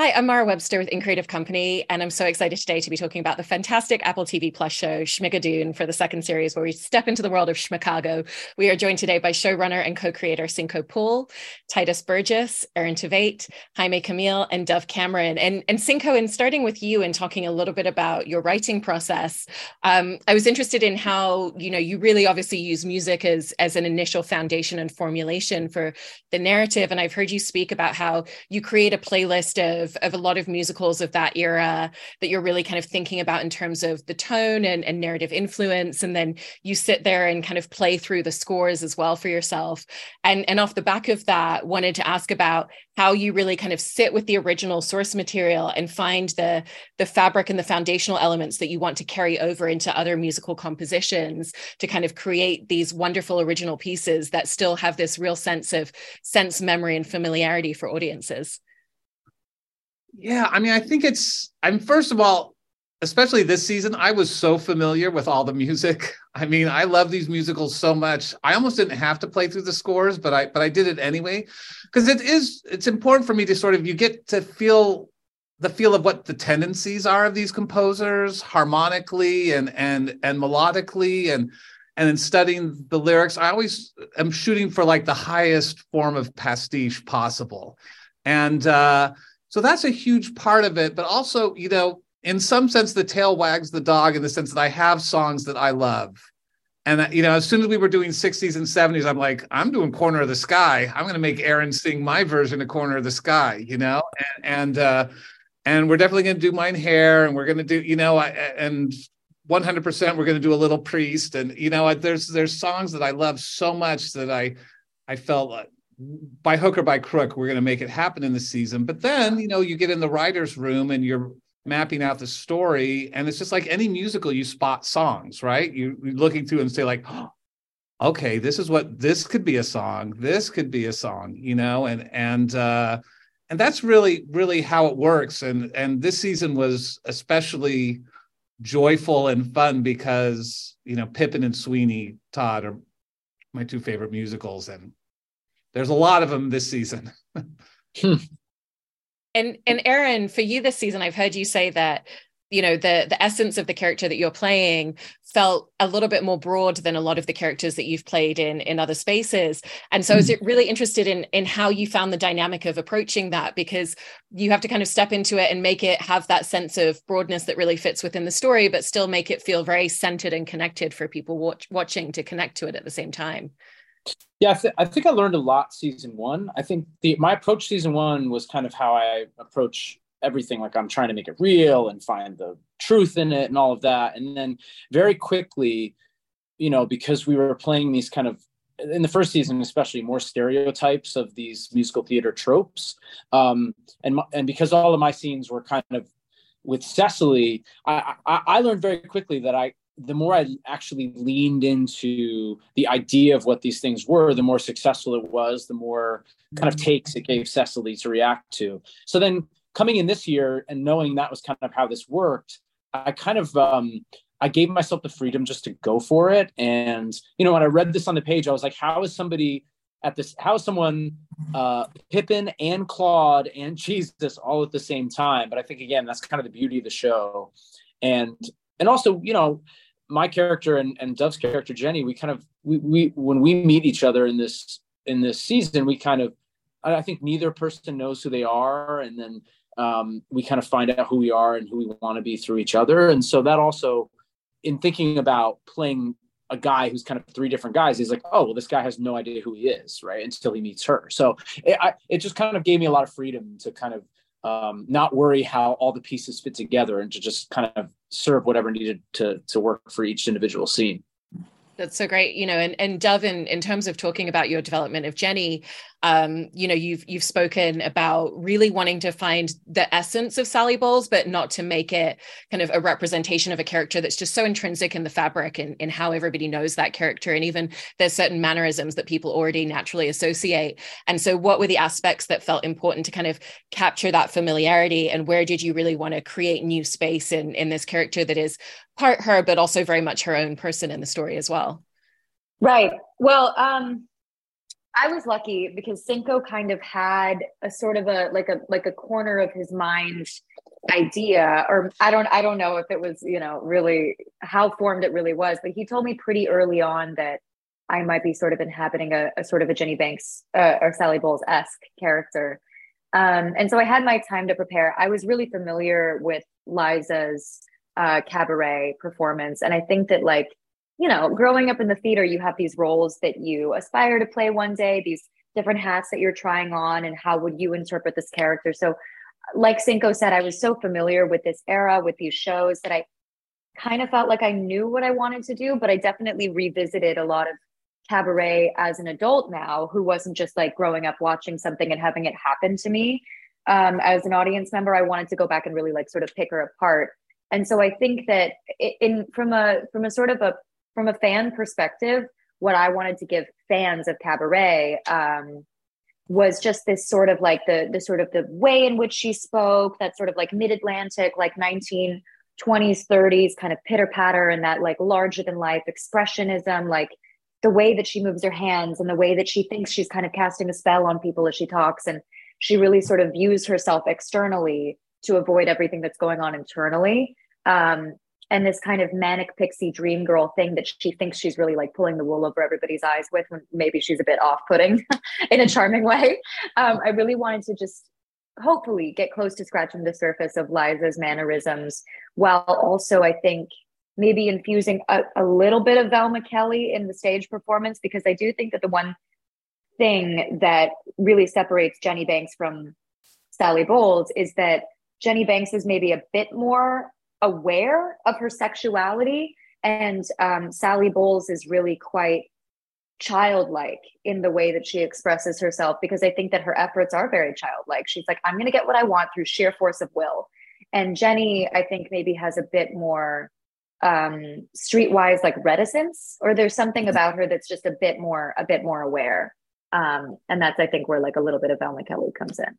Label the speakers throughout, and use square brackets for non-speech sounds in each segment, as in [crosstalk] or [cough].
Speaker 1: Hi, I'm Mara Webster with InCreative Company, and I'm so excited today to be talking about the fantastic Apple TV Plus show Schmigadoon for the second series, where we step into the world of Schmicago. We are joined today by showrunner and co-creator Cinco Paul, Tituss Burgess, Aaron Tveit, Jaime Camil, and Dove Cameron. And, and Cinco, in starting with you and talking a little bit about your writing process, um, I was interested in how you know you really obviously use music as as an initial foundation and formulation for the narrative. And I've heard you speak about how you create a playlist of of, a lot of musicals of that era that you're really kind of thinking about in terms of the tone and, and narrative influence. And then you sit there and kind of play through the scores as well for yourself. And, and off the back of that, wanted to ask about how you really kind of sit with the original source material and find the, the fabric and the foundational elements that you want to carry over into other musical compositions to kind of create these wonderful original pieces that still have this real sense of sense, memory, and familiarity for audiences.
Speaker 2: Yeah, I mean, I think it's. I'm first of all, especially this season, I was so familiar with all the music. [laughs] I mean, I love these musicals so much. I almost didn't have to play through the scores, but I but I did it anyway because it is. It's important for me to sort of you get to feel the feel of what the tendencies are of these composers harmonically and and and melodically and and in studying the lyrics i always am shooting for like the highest form of pastiche possible and uh so that's a huge part of it. But also, you know, in some sense, the tail wags the dog in the sense that I have songs that I love. And that, you know, as soon as we were doing 60s and 70s, I'm like, I'm doing Corner of the Sky. I'm going to make Aaron sing my version of Corner of the Sky, you know, and and, uh, and we're definitely going to do Mein hair and we're going to do, you know, I, and 100% we're going to do a little priest, and you know, there's there's songs that I love so much that I I felt like by hook or by crook, we're going to make it happen in the season. But then, you know, you get in the writer's room and you're mapping out the story. And it's just like any musical, you spot songs, right? You, are looking through and say, like, oh, okay, this is what this could be a song. This could be a song, you know, and, and, uh, and that's really, really how it works. And, and this season was especially joyful and fun because, you know, Pippin and Sweeney Todd are my two favorite musicals. And, there's a lot of them this season. [laughs]
Speaker 1: and and Aaron, for you this season, I've heard you say that you know the the essence of the character that you're playing felt a little bit more broad than a lot of the characters that you've played in in other spaces and so mm. is it really interested in in how you found the dynamic of approaching that because you have to kind of step into it and make it have that sense of broadness that really fits within the story but still make it feel very centered and connected for people watch, watching to connect to it at the same time
Speaker 3: yeah, I, th- I, think I learned a lot season one. I think the my approach season one was kind of how I approach everything. Like I'm trying to make it real and find the truth in it and all of that. And then very quickly, you know, because we were playing these kind of in the first season, especially more stereotypes of these musical theater tropes, um, and and because all of my scenes were kind of with Cecily, I, I, I learned very quickly that I the more I actually leaned into the idea of what these things were, the more successful it was, the more kind of mm-hmm. takes it gave Cecily to react to. So then coming in this year and knowing that was kind of how this worked, I kind of um, I gave myself the freedom just to go for it. And you know, when I read this on the page, I was like, how is somebody at this? How is someone uh, Pippin and Claude and [laughs] Jesus all at the same time? But I think again, that's kind of the beauty of the show. And and also, you know, my character and, and Dove's character Jenny, we kind of we, we when we meet each other in this in this season, we kind of I think neither person knows who they are, and then um, we kind of find out who we are and who we want to be through each other. And so that also, in thinking about playing a guy who's kind of three different guys, he's like, oh well, this guy has no idea who he is, right? Until he meets her. So it, I, it just kind of gave me a lot of freedom to kind of um, not worry how all the pieces fit together and to just kind of serve whatever needed to to work for each individual scene.
Speaker 1: That's so great you know and and dove in, in terms of talking about your development of jenny um, you know you've you've spoken about really wanting to find the essence of sally bowles but not to make it kind of a representation of a character that's just so intrinsic in the fabric and in how everybody knows that character and even there's certain mannerisms that people already naturally associate. And so what were the aspects that felt important to kind of capture that familiarity? And where did you really want to create new space in in this character that is part her but also very much her own person in the story as well?
Speaker 4: Right. Well um I was lucky because Cinco kind of had a sort of a like a like a corner of his mind idea or I don't I don't know if it was, you know, really how formed it really was, but he told me pretty early on that I might be sort of inhabiting a, a sort of a Jenny Banks uh, or Sally Bowles esque character. Um, and so I had my time to prepare. I was really familiar with Liza's uh, cabaret performance. And I think that, like, you know, growing up in the theater, you have these roles that you aspire to play one day, these different hats that you're trying on, and how would you interpret this character? So, like Cinco said, I was so familiar with this era, with these shows, that I kind of felt like I knew what I wanted to do, but I definitely revisited a lot of cabaret as an adult now who wasn't just like growing up watching something and having it happen to me um, as an audience member i wanted to go back and really like sort of pick her apart and so i think that in from a from a sort of a from a fan perspective what i wanted to give fans of cabaret um, was just this sort of like the the sort of the way in which she spoke that sort of like mid-atlantic like 1920s 30s kind of pitter patter and that like larger than life expressionism like the way that she moves her hands and the way that she thinks she's kind of casting a spell on people as she talks. And she really sort of views herself externally to avoid everything that's going on internally. Um, and this kind of manic pixie dream girl thing that she thinks she's really like pulling the wool over everybody's eyes with when maybe she's a bit off-putting [laughs] in a charming way. Um, i really wanted to just hopefully get close to scratching the surface of liza's mannerisms while also i think maybe infusing a, a little bit of Velma Kelly in the stage performance because I do think that the one thing that really separates Jenny Banks from Sally Bowles is that Jenny Banks is maybe a bit more aware of her sexuality, and um, Sally Bowles is really quite childlike in the way that she expresses herself because I think that her efforts are very childlike. She's like, I'm going to get what I want through sheer force of will. And Jenny, I think, maybe has a bit more um streetwise like reticence or there's something mm-hmm. about her that's just a bit more a bit more aware um and that's i think where like a little bit of Velma Kelly comes in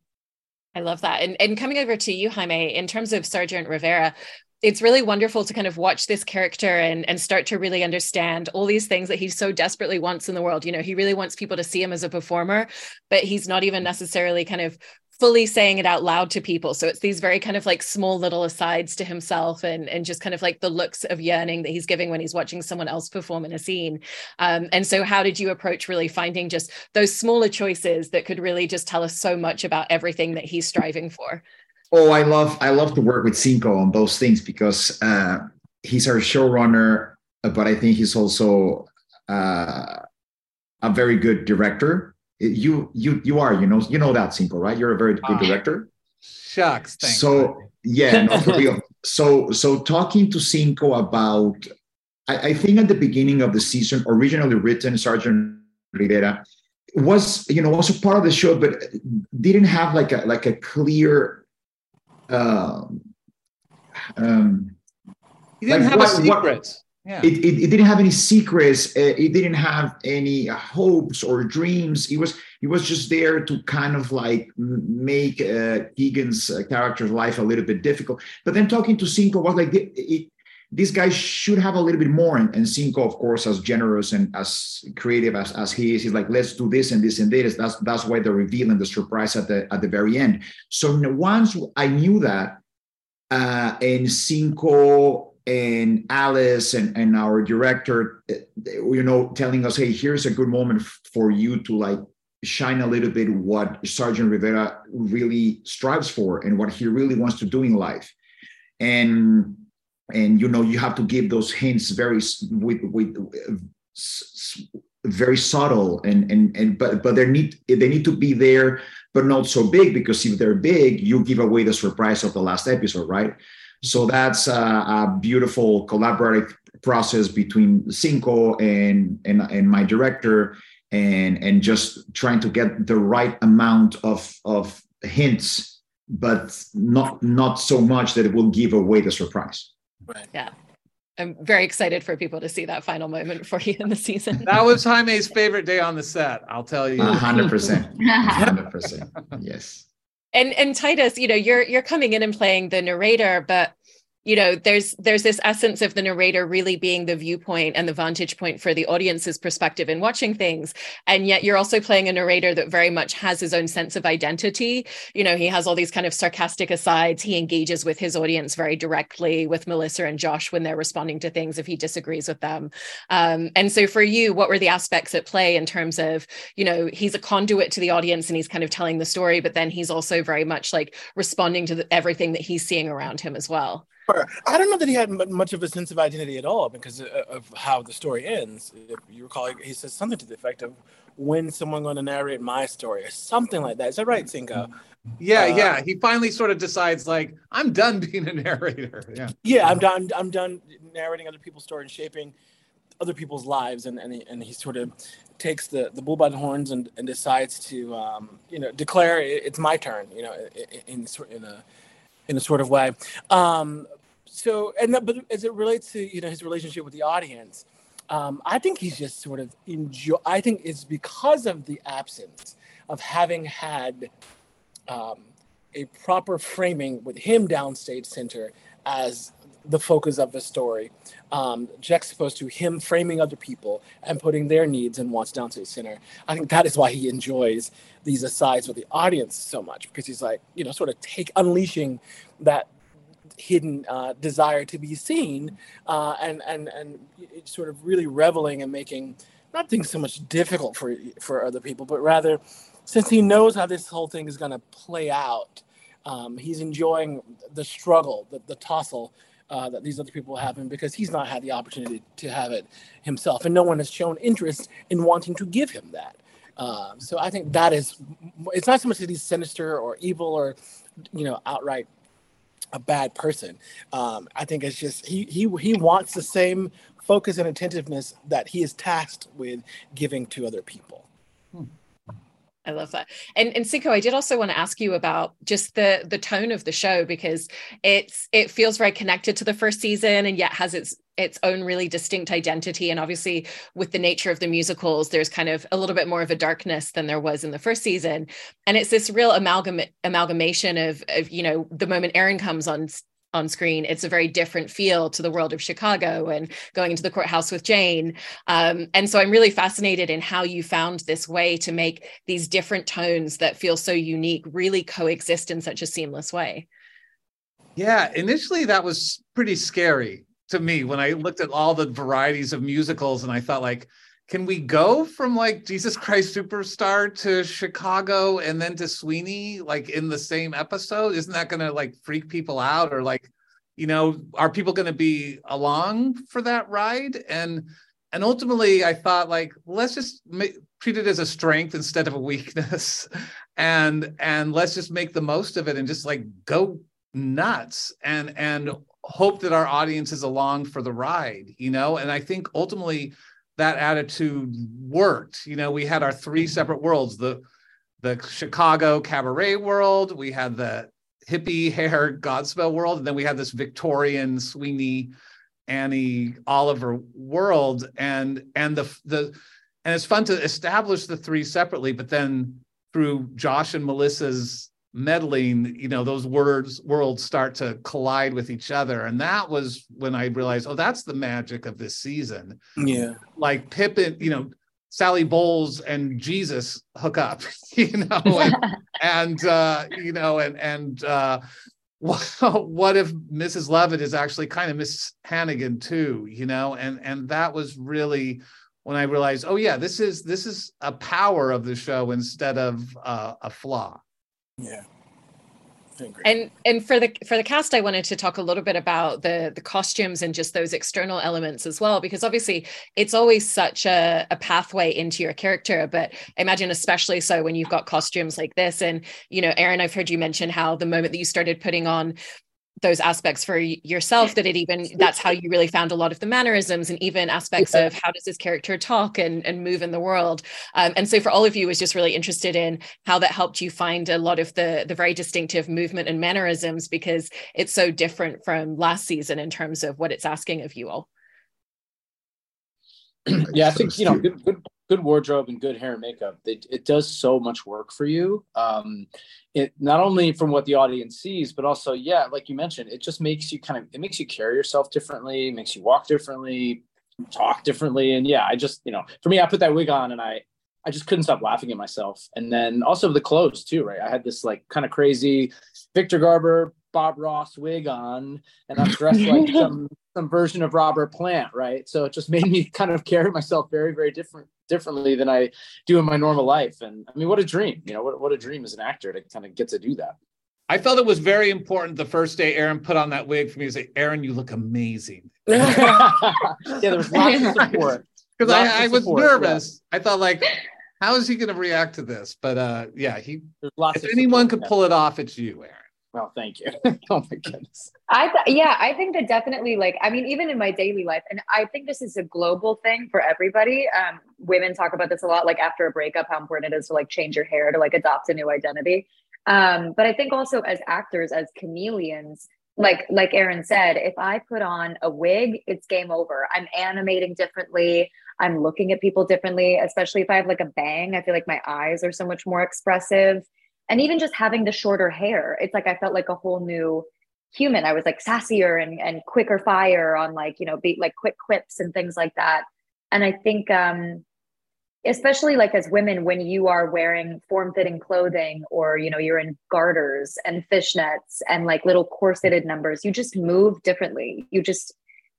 Speaker 1: I love that. And, and coming over to you, Jaime, in terms of Sergeant Rivera, it's really wonderful to kind of watch this character and, and start to really understand all these things that he so desperately wants in the world. You know, he really wants people to see him as a performer, but he's not even necessarily kind of fully saying it out loud to people. So it's these very kind of like small little asides to himself and, and just kind of like the looks of yearning that he's giving when he's watching someone else perform in a scene. Um, and so, how did you approach really finding just those smaller choices that could really just tell us so much about everything that he's striving for?
Speaker 5: Oh, I love I love to work with Cinco on those things because uh, he's our showrunner, but I think he's also uh, a very good director. You you you are you know you know that simple right? You're a very good uh, director.
Speaker 2: shucks thanks,
Speaker 5: so yeah no, for real. [laughs] So so talking to cinco about I, I, think at the beginning of the season originally written sergeant rivera was you know also part of the show but didn't have like a like a clear um
Speaker 2: um he didn't like have what, secret what,
Speaker 5: yeah. It, it, it, didn't have any secrets. Uh, it didn't have any hopes or dreams. It was it was just there to kind of like make uh, Keegan's uh, character's life a little bit difficult. But then talking to Cinco was like it, it, this guy should have a little bit more. And, and Cinco, of course, as generous and as creative as, as he is, he's like, let's do this and this and this. That's that's why the reveal and the surprise at the at the very end. So once I knew that, uh, and Cinco and Alice and, and our director, eh, you know, telling us, hey, here's a good moment for you to like shine a little bit what Sergeant Rivera really strives for and what he really wants to do in life. And and you know, you have to give those hints very with with uh, very subtle and and and but but they need they need to be there but not so big because if they're big you give away the surprise of the last episode right so that's a, a beautiful collaborative process between Cinco and, and, and my director and, and just trying to get the right amount of, of hints, but not, not so much that it will give away the surprise.
Speaker 1: Right. Yeah. I'm very excited for people to see that final moment for you in the season.
Speaker 2: That was Jaime's favorite day on the set. I'll tell you.
Speaker 5: hundred percent. [laughs] hundred percent. Yes
Speaker 1: and and Tituss you know you're you're coming in and playing the narrator but you know there's there's this essence of the narrator really being the viewpoint and the vantage point for the audience's perspective in watching things. And yet you're also playing a narrator that very much has his own sense of identity. You know he has all these kind of sarcastic asides. He engages with his audience very directly with melissa and josh when they're responding to things if he disagrees with them. Um, and so for you what were the aspects at play in terms of you know he's a conduit to the audience and he's kind of telling the story but then he's also very much like responding to the, everything that he's seeing around him as well
Speaker 6: I don't know that he had much of a sense of identity at all because of how the story ends. If you recall, he says something to the effect of, "When someone going to narrate my story?" or something like that. Is that right, Cinco?
Speaker 2: Yeah, uh, yeah. He finally sort of decides, like, I'm done being a narrator. [laughs] Yeah,
Speaker 6: yeah. I'm done. I'm done narrating other people's story and shaping other people's lives, and and he, and he sort of takes the the bull by the horns and, and decides to, um, you know, declare it's my turn. You know, in in, in a in a sort of way. Um, so, and that, but as it relates to you know his relationship with the audience, um, I think he's just sort of enjoy. I think it's because of the absence of having had um, a proper framing with him downstage center as the focus of the story, um, juxtaposed to him framing other people and putting their needs and wants down downstage center. I think that is why he enjoys these asides with the audience so much because he's like, you know, sort of take unleashing that hidden uh, desire to be seen uh, and and and sort of really reveling and making not things so much difficult for for other people but rather since he knows how this whole thing is going to play out um, he's enjoying the struggle the, the tussle uh, that these other people have because he's not had the opportunity to have it himself and no one has shown interest in wanting to give him that. Um, so i think that is it's not so much that he's sinister or evil or you know outright a bad person. Um, I think it's just he he he wants the same focus and attentiveness that he is tasked with giving to other people. Hmm.
Speaker 1: I love that. And and Cinco, I did also want to ask you about just the the tone of the show because it's it feels very connected to the first season and yet has its its own really distinct identity and obviously with the nature of the musicals there's kind of a little bit more of a darkness than there was in the first season and it's this real amalgam amalgamation of of you know the moment Aaron comes on on screen it's a very different feel to the world of chicago and going into the courthouse with jane. Um, and so i'm really fascinated in how you found this way to make these different tones that feel so unique really coexist in such a seamless way.
Speaker 2: Yeah initially that was pretty scary to me when i looked at all the varieties of musicals and i thought like can we go from like Jesus Christ Superstar to Chicago and then to Sweeney like in the same episode? Isn't that going to like freak people out or like, you know, are people going to be along for that ride? And and ultimately, I thought like let's just make, treat it as a strength instead of a weakness, [laughs] and and let's just make the most of it and just like go nuts and and hope that our audience is along for the ride, you know. And I think ultimately that attitude worked. You know, we had our three separate worlds: the the Chicago cabaret world, we had the hippie [laughs] hair Godspell world, and then we had this Victorian Sweeney Annie Oliver world. And and the the and it's fun to establish the three separately, but then through Josh and Melissa's meddling, you know, those words worlds start to collide with each other. And that was when I realized, oh, that's the magic of this season.
Speaker 6: Yeah.
Speaker 2: Like Pippin, you know, Sally Bowles and Jesus hook up, [laughs] you know, and, [laughs] and uh, you know, and and uh [laughs] what, what if Mrs. Levitt is actually kind of Miss Hannigan too, you know, and and that was really when I realized, oh yeah, this is this is a power of the show instead of uh, a flaw.
Speaker 6: Yeah.
Speaker 1: And and for the for the cast, I wanted to talk a little bit about the the costumes and just those external elements as well, because obviously it's always such a, a pathway into your character. But I imagine especially so when you've got costumes like this. And you know, Aaron, I've heard you mention how the moment that you started putting on those aspects for yourself that it even that's how you really found a lot of the mannerisms and even aspects yeah. of how does this character talk and, and move in the world um, and so for all of you was just really interested in how that helped you find a lot of the the very distinctive movement and mannerisms because it's so different from last season in terms of what it's asking of you all [clears throat]
Speaker 3: yeah i think you know good, good good wardrobe and good hair and makeup, it, it does so much work for you. Um, it not only from what the audience sees, but also, yeah, like you mentioned, it just makes you kind of it makes you carry yourself differently, makes you walk differently, talk differently. And yeah, I just, you know, for me, I put that wig on and I I just couldn't stop laughing at myself. And then also the clothes too, right? I had this like kind of crazy Victor Garber Bob Ross wig on, and I'm dressed like [laughs] some some version of Robert Plant, right? So it just made me [laughs] kind of carry myself very, very different differently than I do in my normal life. And I mean, what a dream, you know, what, what a dream as an actor to kind of get to do that.
Speaker 2: I felt it was very important the first day Aaron put on that wig for me to say, Aaron, you look amazing. [laughs]
Speaker 3: yeah, there was lots of [laughs] support.
Speaker 2: Because I, I was nervous. Yeah. I thought like, how is he going to react to this? But uh, yeah, he. There's lots if anyone support, could pull it off, it's you, Aaron.
Speaker 3: Well, thank you. [laughs] oh my goodness.
Speaker 4: I th- yeah, I think that definitely like I mean even in my daily life and I think this is a global thing for everybody. Um women talk about this a lot like after a breakup how important it is to like change your hair to like adopt a new identity. Um but I think also as actors as chameleons like like Aaron said, if I put on a wig, it's game over. I'm animating differently. I'm looking at people differently, especially if I have like a bang. I feel like my eyes are so much more expressive and even just having the shorter hair it's like i felt like a whole new human. I was like sassier and, and quicker fire on like you know be like quick quips and things like that. And i think um especially like as women when you are wearing form-fitting clothing or you know you're in garters and fishnets and like little corseted numbers you just move differently. You just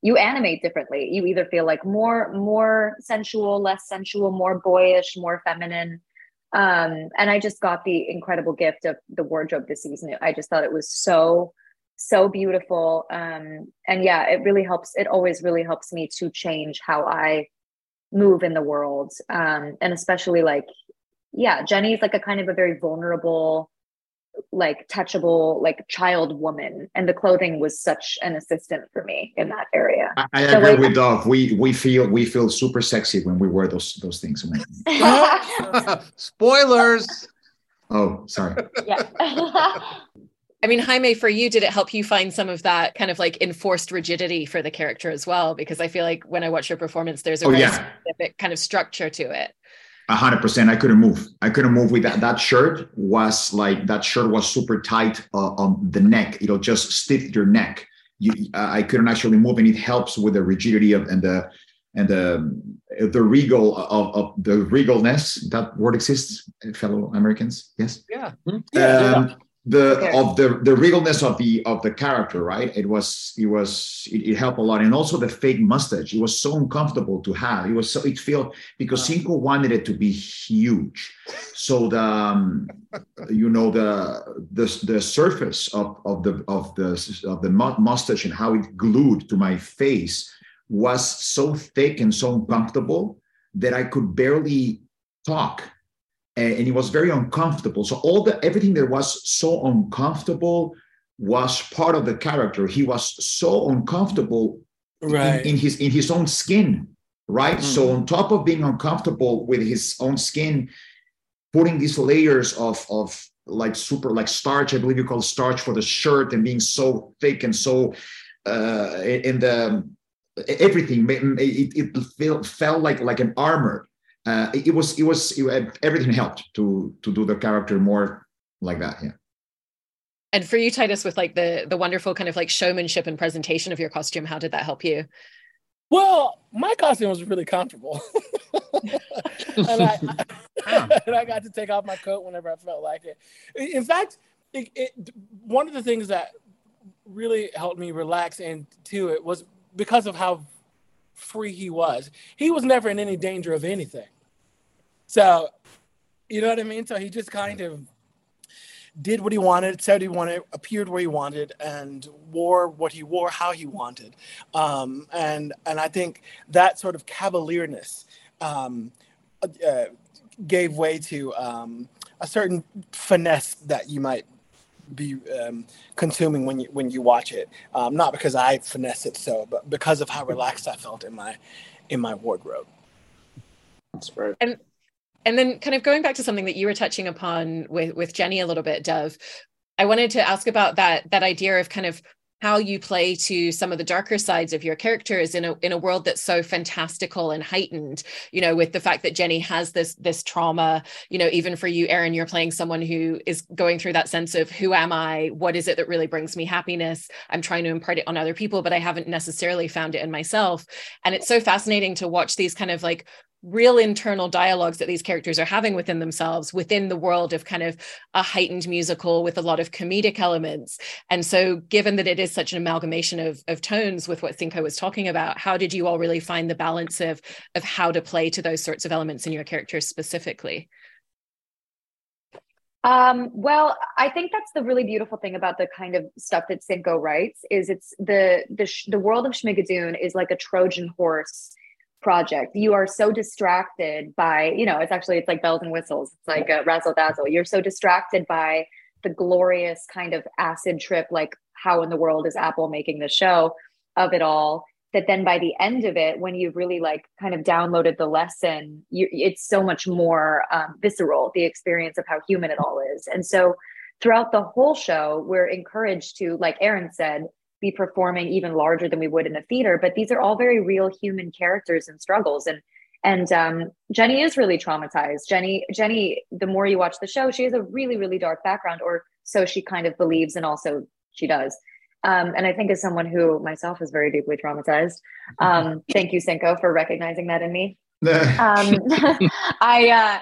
Speaker 4: you animate differently. You either feel like more more sensual less sensual more boyish more feminine um, and I just got the incredible gift of the wardrobe this season. I just thought it was so, so beautiful. Um, and yeah, it really helps. It always really helps me to change how I move in the world. Um, and especially like, yeah, Jenny's like a kind of a very vulnerable, like touchable like child woman and the clothing was such an assistant for me in that area.
Speaker 5: I, I so, agree like, with dove we we feel we feel super sexy when we wear those those things. [laughs] [laughs]
Speaker 2: Spoilers.
Speaker 5: Oh sorry.
Speaker 4: Yeah. [laughs]
Speaker 1: I mean, Jaime, for you, did it help you find some of that kind of like enforced rigidity for the character as well? Because I feel like when I watch your performance, there's a oh, very yeah. specific kind of structure to it
Speaker 5: hundred percent. I couldn't move. I couldn't move with that. That shirt was like that shirt was super tight uh, on the neck. It'll just stiff your neck. You, uh, I couldn't actually move, and it helps with the rigidity of and the and the the regal of, of the regalness. That word exists, fellow Americans. Yes.
Speaker 2: Yeah. Mm-hmm. yeah.
Speaker 5: The okay. of the the regalness of the of the character right? It was it was it, it, helped a lot. And also the fake mustache it was so uncomfortable to have. It was so it felt because cinco wanted it to be huge. So the um, you know the the the surface of of the of the of the mustache and how it glued to my face was so thick and so uncomfortable that i could barely talk and, it was very uncomfortable. So all the everything that was so uncomfortable was part of the character. He was so uncomfortable right. in, in his in his own skin, right? Mm-hmm. So on top of being uncomfortable with his own skin, putting these layers of of like super like starch, I believe you call starch for the shirt, and being so thick and so uh in the everything it, it felt, felt like like an armor uh, it, was it was it, everything helped to to do the character more like that yeah.
Speaker 1: And for you Tituss with like the the wonderful kind of like showmanship and presentation of your costume how did that help you?
Speaker 6: Well my costume was really comfortable. [laughs] And, I, [laughs] [laughs] and i got to take off my coat whenever i felt like it. In fact it, it, one of the things that really helped me relax into it was because of how free he was. He was never in any danger of anything. So, you know what I mean? So he just kind of did what he wanted, said he wanted, appeared where he wanted, and wore what he wore how he wanted. Um, and and I think that sort of cavalierness um, uh, gave way to um, a certain finesse that you might be um, consuming when you when you watch it. Um, not because I finesse it so, but because of how relaxed I felt in my in my wardrobe.
Speaker 3: That's right.
Speaker 1: And and then kind of going back to something that you were touching upon with with Jenny a little bit, Dove. I wanted to ask about that that idea of kind of how you play to some of the darker sides of your characters in a in a world that's so fantastical and heightened you know with the fact that jenny has this this trauma you know even for you aaron you're playing someone who is going through that sense of who am i what is it that really brings me happiness i'm trying to impart it on other people but i haven't necessarily found it in myself and it's so fascinating to watch these kind of like real internal dialogues that these characters are having within themselves within the world of kind of a heightened musical with a lot of comedic elements. And so given that it is such an amalgamation of, of tones with what Cinco was talking about how did you all really find the balance of of how to play to those sorts of elements in your characters specifically?
Speaker 4: Um, well, I think that's the really beautiful thing about the kind of stuff that Cinco writes is it's the the the world of Schmigadoon is like a Trojan horse project. You are so distracted by you know it's actually it's like bells and whistles. It's like a razzle dazzle. You're so distracted by the glorious kind of acid trip like how in the world is apple making the show of it all that then by the end of it when you've really like kind of downloaded the lesson you, it's so much more um, visceral the experience of how human it all is. And so throughout the whole show we're encouraged to like aaron said be performing even larger than we would in the theater but these are all very real human characters and struggles. And and um, jenny is really traumatized. Jenny jenny the more you watch the show she has a really really dark background or so she kind of believes and also she does. Um, and i think as someone who myself is very deeply traumatized um, [laughs] thank you cinco for recognizing that in me. [laughs] Um, [laughs] i uh,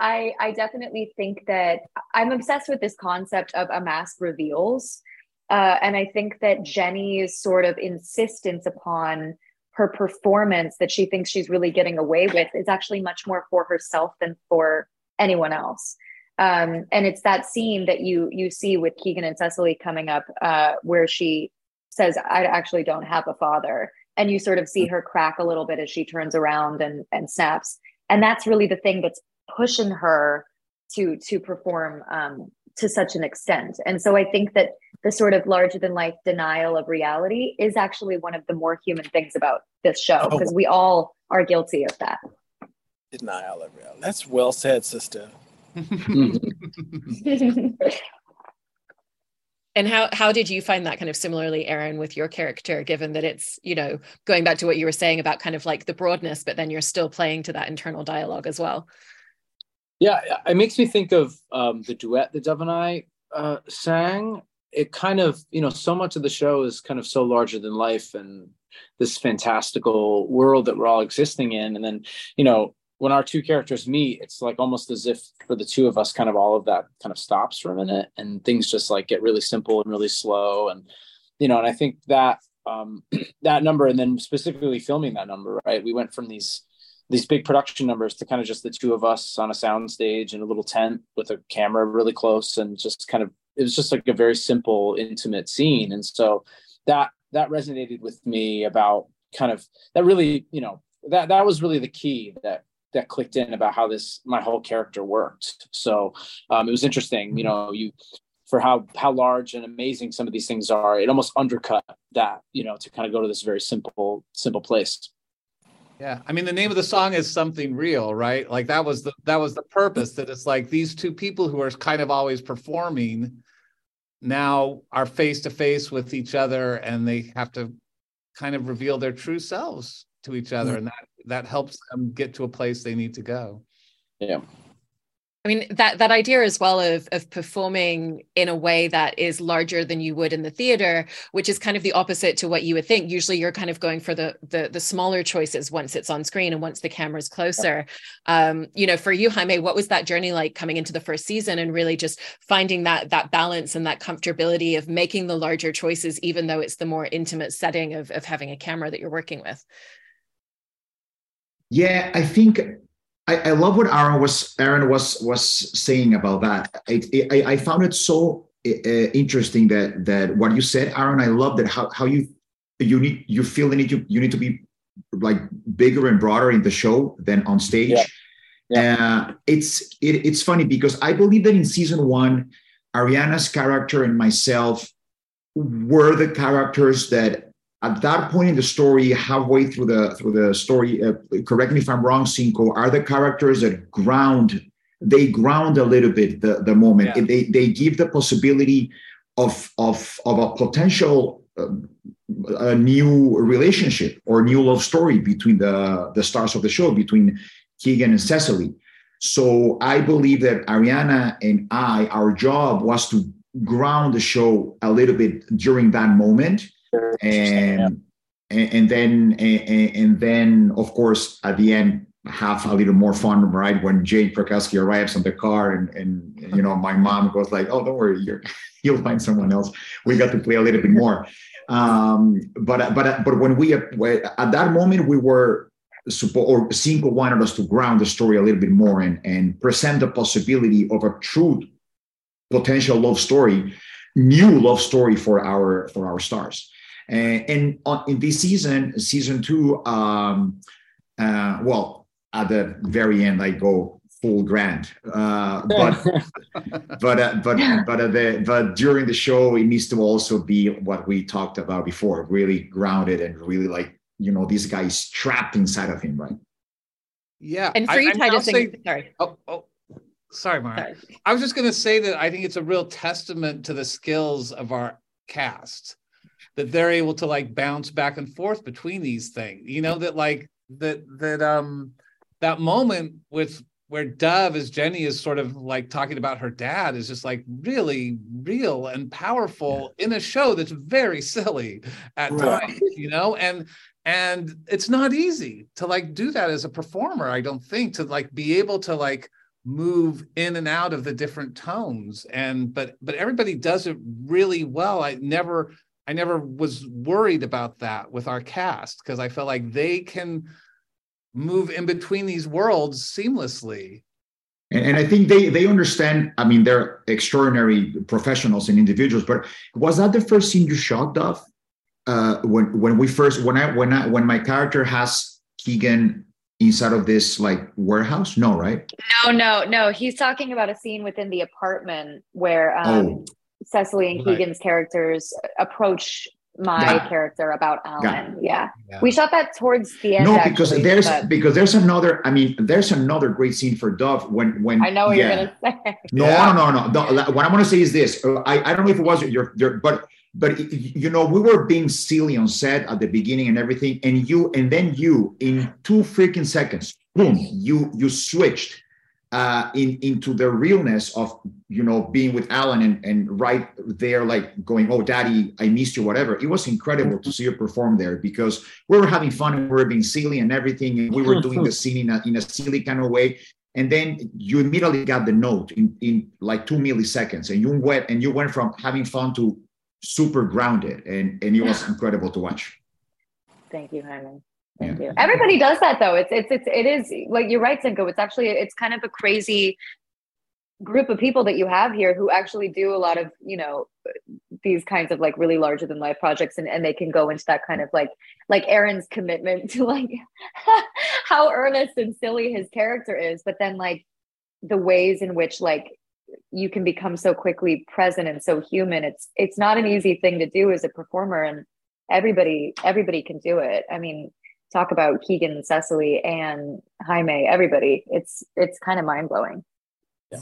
Speaker 4: I, I definitely think that I'm obsessed with this concept of a mask reveals uh, and I think that Jenny's sort of insistence upon her performance that she thinks she's really getting away with is actually much more for herself than for anyone else. Um, and it's that scene that you you see with Keegan and Cecily coming up, uh, where she says, "I actually don't have a father," and you sort of see her crack a little bit as she turns around and and snaps. And that's really the thing that's pushing her to to perform um, to such an extent. And so I think that the sort of larger than life denial of reality is actually one of the more human things about this show because oh. we all are guilty of that.
Speaker 6: Denial of reality. That's well said, sister. [laughs]
Speaker 1: and how how did you find that kind of similarly aaron with your character given that it's you know going back to what you were saying about kind of like the broadness but then you're still playing to that internal dialogue as well
Speaker 3: yeah, it makes me think of um, the duet that Dove and I uh, sang. It kind of, you know, so much of the show is kind of so larger than life and this fantastical world that we're all existing in. And then, you know, when our two characters meet, it's like almost as if for the two of us, kind of all of that kind of stops for a minute and things just like get really simple and really slow. And, you know, and I think that um, [clears throat] that number and then specifically filming that number, right? We went from these these big production numbers to kind of just the two of us on a sound stage in a little tent with a camera really close and just kind of it was just like a very simple intimate scene. And so that that resonated with me about kind of that really you know that that was really the key that that clicked in about how this my whole character worked. So um, it was interesting you know you for how how large and amazing some of these things are it almost undercut that you know to kind of go to this very simple simple place.
Speaker 2: Yeah, I mean the name of the song is something real, right? Like that was the that was the purpose that it's like these two people who are kind of always performing now are face to face with each other and they have to kind of reveal their true selves to each other mm-hmm. and that that helps them get to a place they need to go.
Speaker 3: Yeah.
Speaker 1: I mean that that idea as well of of performing in a way that is larger than you would in the theater, which is kind of the opposite to what you would think. Usually, you're kind of going for the the, the smaller choices once it's on screen and once the camera's closer. Um, you know, for you, Jaime, what was that journey like coming into the first season and really just finding that that balance and that comfortability of making the larger choices, even though it's the more intimate setting of of having a camera that you're working with?
Speaker 5: Yeah, I think I, I, love what Aaron was Aaron was was saying about that. I, I, I found it so uh, interesting that that what you said, Aaron. I love that how how you you need you feel the need to you need to be like bigger and broader in the show than on stage. Yeah. Yeah. Uh, it's it, it's funny because I believe that in season one, Ariana's character and myself were the characters that at that point in the story, halfway through the through the story, uh, correct me if I'm wrong, Cinco, are the characters that ground they ground a little bit the, the moment. Yeah. They they give the possibility of of of a potential a new relationship or new love story between the the stars of the show between Keegan and Cecily. So I believe that Ariana and I, our job was to ground the show a little bit during that moment, and and, and then and, and then of course at the end have a little more fun, right? When Jane Krakowski arrives on the car and, and you know, my mom goes like, oh, don't worry, you're, [laughs] you'll find someone else. We got to play a little bit more. Um, but, but, but when we, at that moment, we were, support or Cinco wanted us to ground the story a little bit more and, and present the possibility of a true potential love story, new love story for our, for our stars. And, and on, in this season, season two, um, uh, well, at the very end I go full grand. Uh, but [laughs] but uh, but but uh, the, but during the show it needs to also be what we talked about before, really grounded and really like you know this guy is trapped inside of him, right?
Speaker 2: Yeah,
Speaker 1: and for I, you, Tituss, say,
Speaker 2: sorry. Oh, oh, sorry, Mark. Sorry. I was just going to say that I think it's a real testament to the skills of our cast that they're able to like bounce back and forth between these things. You know that like that that um that moment with where Dove as Jenny is sort of like talking about her dad is just like really real and powerful in a show that's very silly at right. times, you know, and and it's not easy to like do that as a performer. I don't think to like be able to like move in and out of the different tones and but but everybody does it really well. I never I never was worried about that with our cast because I felt like they can move in between these worlds seamlessly
Speaker 5: and, and, I think they they understand. I mean, they're extraordinary professionals and individuals. But was that the first scene you shot, Dove? Uh, when when we first when I when I when my character has Keegan inside of this like warehouse? No, right?
Speaker 4: No, no, no. He's talking about a scene within the apartment where um, oh. Cecily and right. Keegan's characters approach my character about Alan. Yeah. yeah. We shot that towards the end.
Speaker 5: No, because actually, there's but... because there's another, I mean, there's another great scene for Dove when when
Speaker 4: I know what yeah. you're gonna say.
Speaker 5: No, yeah. no, no, no. The, what I want to say is this. I, I don't know if it was your, your but but you know, we were being silly on set at the beginning and everything, and you and then you in two freaking seconds, boom, you you switched uh, in into the realness of you know being with Alan and and right there like going oh daddy I missed you whatever it was incredible to mm-hmm. see you perform there because we were having fun and we were being silly and everything and we were doing the mm-hmm. scene in a, in a silly kind of way and then you immediately got the note in in like two milliseconds and you went and you went from having fun to super grounded and and it was incredible to watch.
Speaker 4: Thank you, Jaime. Thank yeah. you. Everybody does that though. It's it's it's it is like you're right, Cinco. It's actually it's kind of a crazy group of people that you have here who actually do a lot of you know these kinds of like really larger than life projects and, and they can go into that kind of like like aaron's commitment to like [laughs] how earnest and silly his character is but then like the ways in which like you can become so quickly present and so human it's it's not an easy thing to do as a performer and everybody everybody can do it i mean talk about Keegan, and Cecily, and Jaime, everybody. It's it's kind of mind blowing.
Speaker 1: Yeah.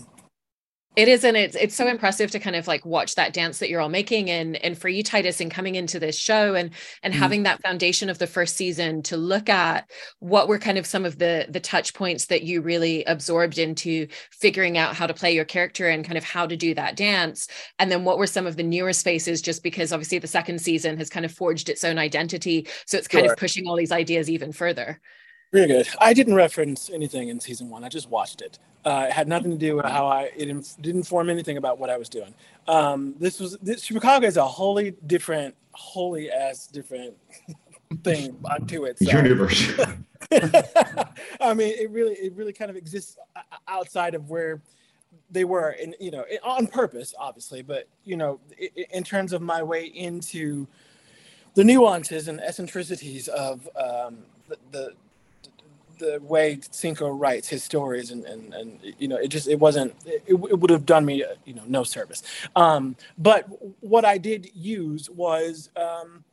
Speaker 1: It is, and it's it's so impressive to kind of like watch that dance that you're all making, and and for you, Tituss, in coming into this show and and mm having that foundation of the first season to look at what were kind of some of the the touch points that you really absorbed into figuring out how to play your character and kind of how to do that dance, and then what were some of the newer spaces, just because obviously the second season has kind of forged its own identity, so it's kind sure. of pushing all these ideas even further.
Speaker 6: Very good. I didn't reference anything in season one. I just watched it. Uh, it had nothing to do with how I. It inf- didn't inform anything about what I was doing. Um, this was this, Chicago is a wholly different, wholly ass different [laughs] thing unto it.
Speaker 5: Universe. [laughs]
Speaker 6: I mean, it really, it really kind of exists outside of where they were, and you know, on purpose, obviously. But you know, in terms of my way into the nuances and eccentricities of um, the, the the way Cinco writes his stories, and, and, and you know, it just it wasn't it, it would have done me you know no service. Um, but what I did use was um,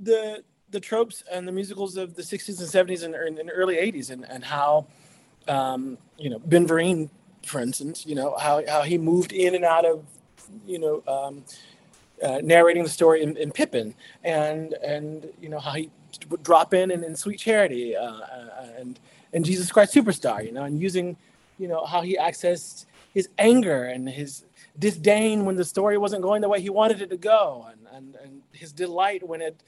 Speaker 6: the the tropes and the musicals of the 60s and 70s and, and early 80s, and and how um, you know Ben Vereen, for instance, you know how how he moved in and out of you know. Um, uh, narrating the story in, in, Pippin, and and you know how he drop in and, in Sweet Charity, uh, uh, and and Jesus Christ Superstar, you know, and using you know how he accessed his anger and his disdain when the story wasn't going the way he wanted it to go, and and, and his delight when it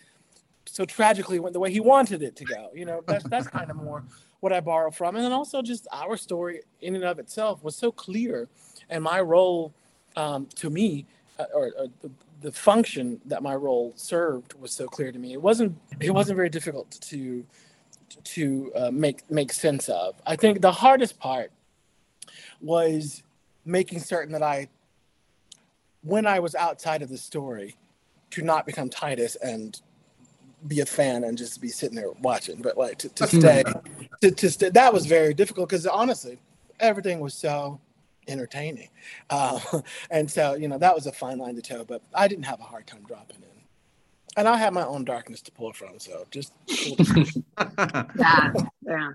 Speaker 6: so tragically went the way he wanted it to go. You know, that's that's kind of more what I borrow from, and then also just our story in and of itself was so clear, and my role um, to me, uh, or, or the, function that my role served was so clear to me. It wasn't it wasn't very difficult to to uh, make make sense of. I think the hardest part was making certain that I, when I was outside of the story, to not become Tituss and be a fan and just be sitting there watching, but like to, to stay, to, to stay, that was very difficult because honestly, everything was so entertaining. Uh, [laughs] and so, you know, that was a fine line to toe, but I didn't have a hard time dropping in. And I have my own darkness to pull from, so just. [laughs]
Speaker 4: yeah, yeah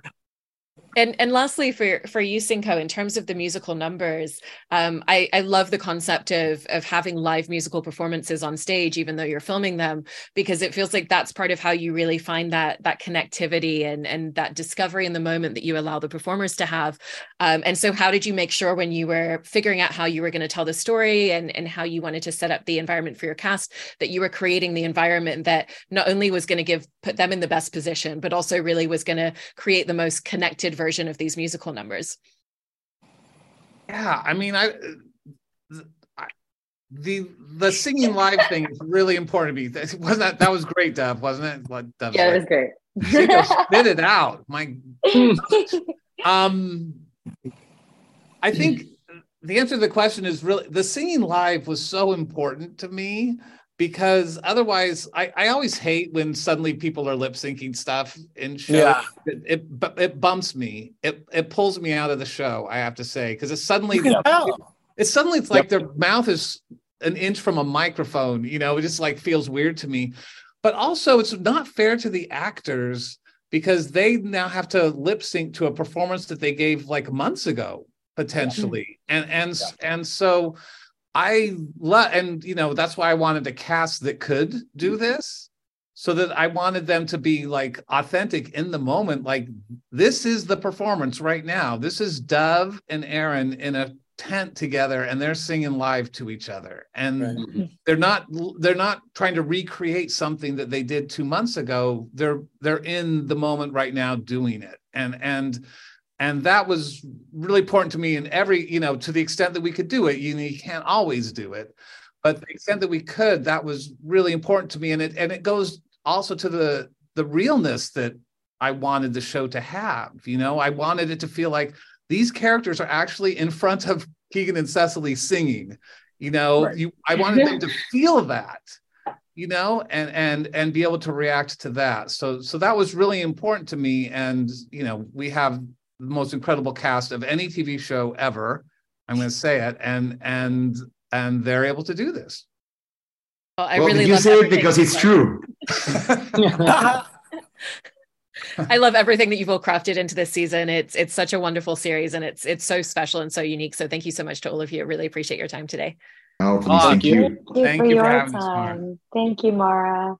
Speaker 1: and and lastly for for you Cinco in terms of the musical numbers um, I I love the concept of of having live musical performances on stage even though you're filming them because it feels like that's part of how you really find that that connectivity and and that discovery in the moment that you allow the performers to have. Um, and so how did you make sure when you were figuring out how you were going to tell the story and and how you wanted to set up the environment for your cast that you were creating the environment that not only was going to give put them in the best position but also really was going to create the most connected version of these musical numbers
Speaker 2: yeah i mean i the the singing live thing is really important to me. Wasn't that that was great, Dove, wasn't it? What,
Speaker 4: Dove, yeah, it was great.
Speaker 2: spit it out. My um I think the answer to the question is really the singing live was so important to me because otherwise I, I always hate when suddenly people are lip syncing stuff in shows. Yeah. It, it, it bumps me. It it pulls me out of the show. I have to say because it's suddenly it, it's suddenly it's like their mouth is an inch from a microphone. You know, it just like feels weird to me. But also, it's not fair to the actors because they now have to lip sync to a performance that they gave like months ago potentially, yeah. and and yeah. and so I love, and you know, that's why I wanted a cast that could do mm-hmm. this so that I wanted them to be like authentic in the moment. Like, this is the performance right now. This is Dove and Aaron in a tent together and they're singing live to each other and right. Mm-hmm. they're not they're not trying to recreate something that they did 2 months ago they're they're in the moment right now doing it and and and that was really important to me in every you know to the extent that we could do it you, know, you can't always do it but the extent that we could that was really important to me. And it and it goes also to the the realness that i wanted the show to have you know? I wanted it to feel like these characters are actually in front of keegan and cecily singing you know? Right. you i wanted them to [laughs] feel that you know? And and and be able to react to that. So so that was really important to me. And you know we have most incredible cast of any TV show ever. I'm going to say it, and and and they're able to do this.
Speaker 1: Well, I well, really
Speaker 5: you say it because it's true. [laughs]
Speaker 1: I love everything that you've all crafted into this season. It's it's such a wonderful series, and it's it's so special and so unique. So thank you so much to all of you. I really appreciate your time today.
Speaker 5: Oh, please, thank,
Speaker 4: you. Thank you, thank for, you for your time. Thank you, Mara.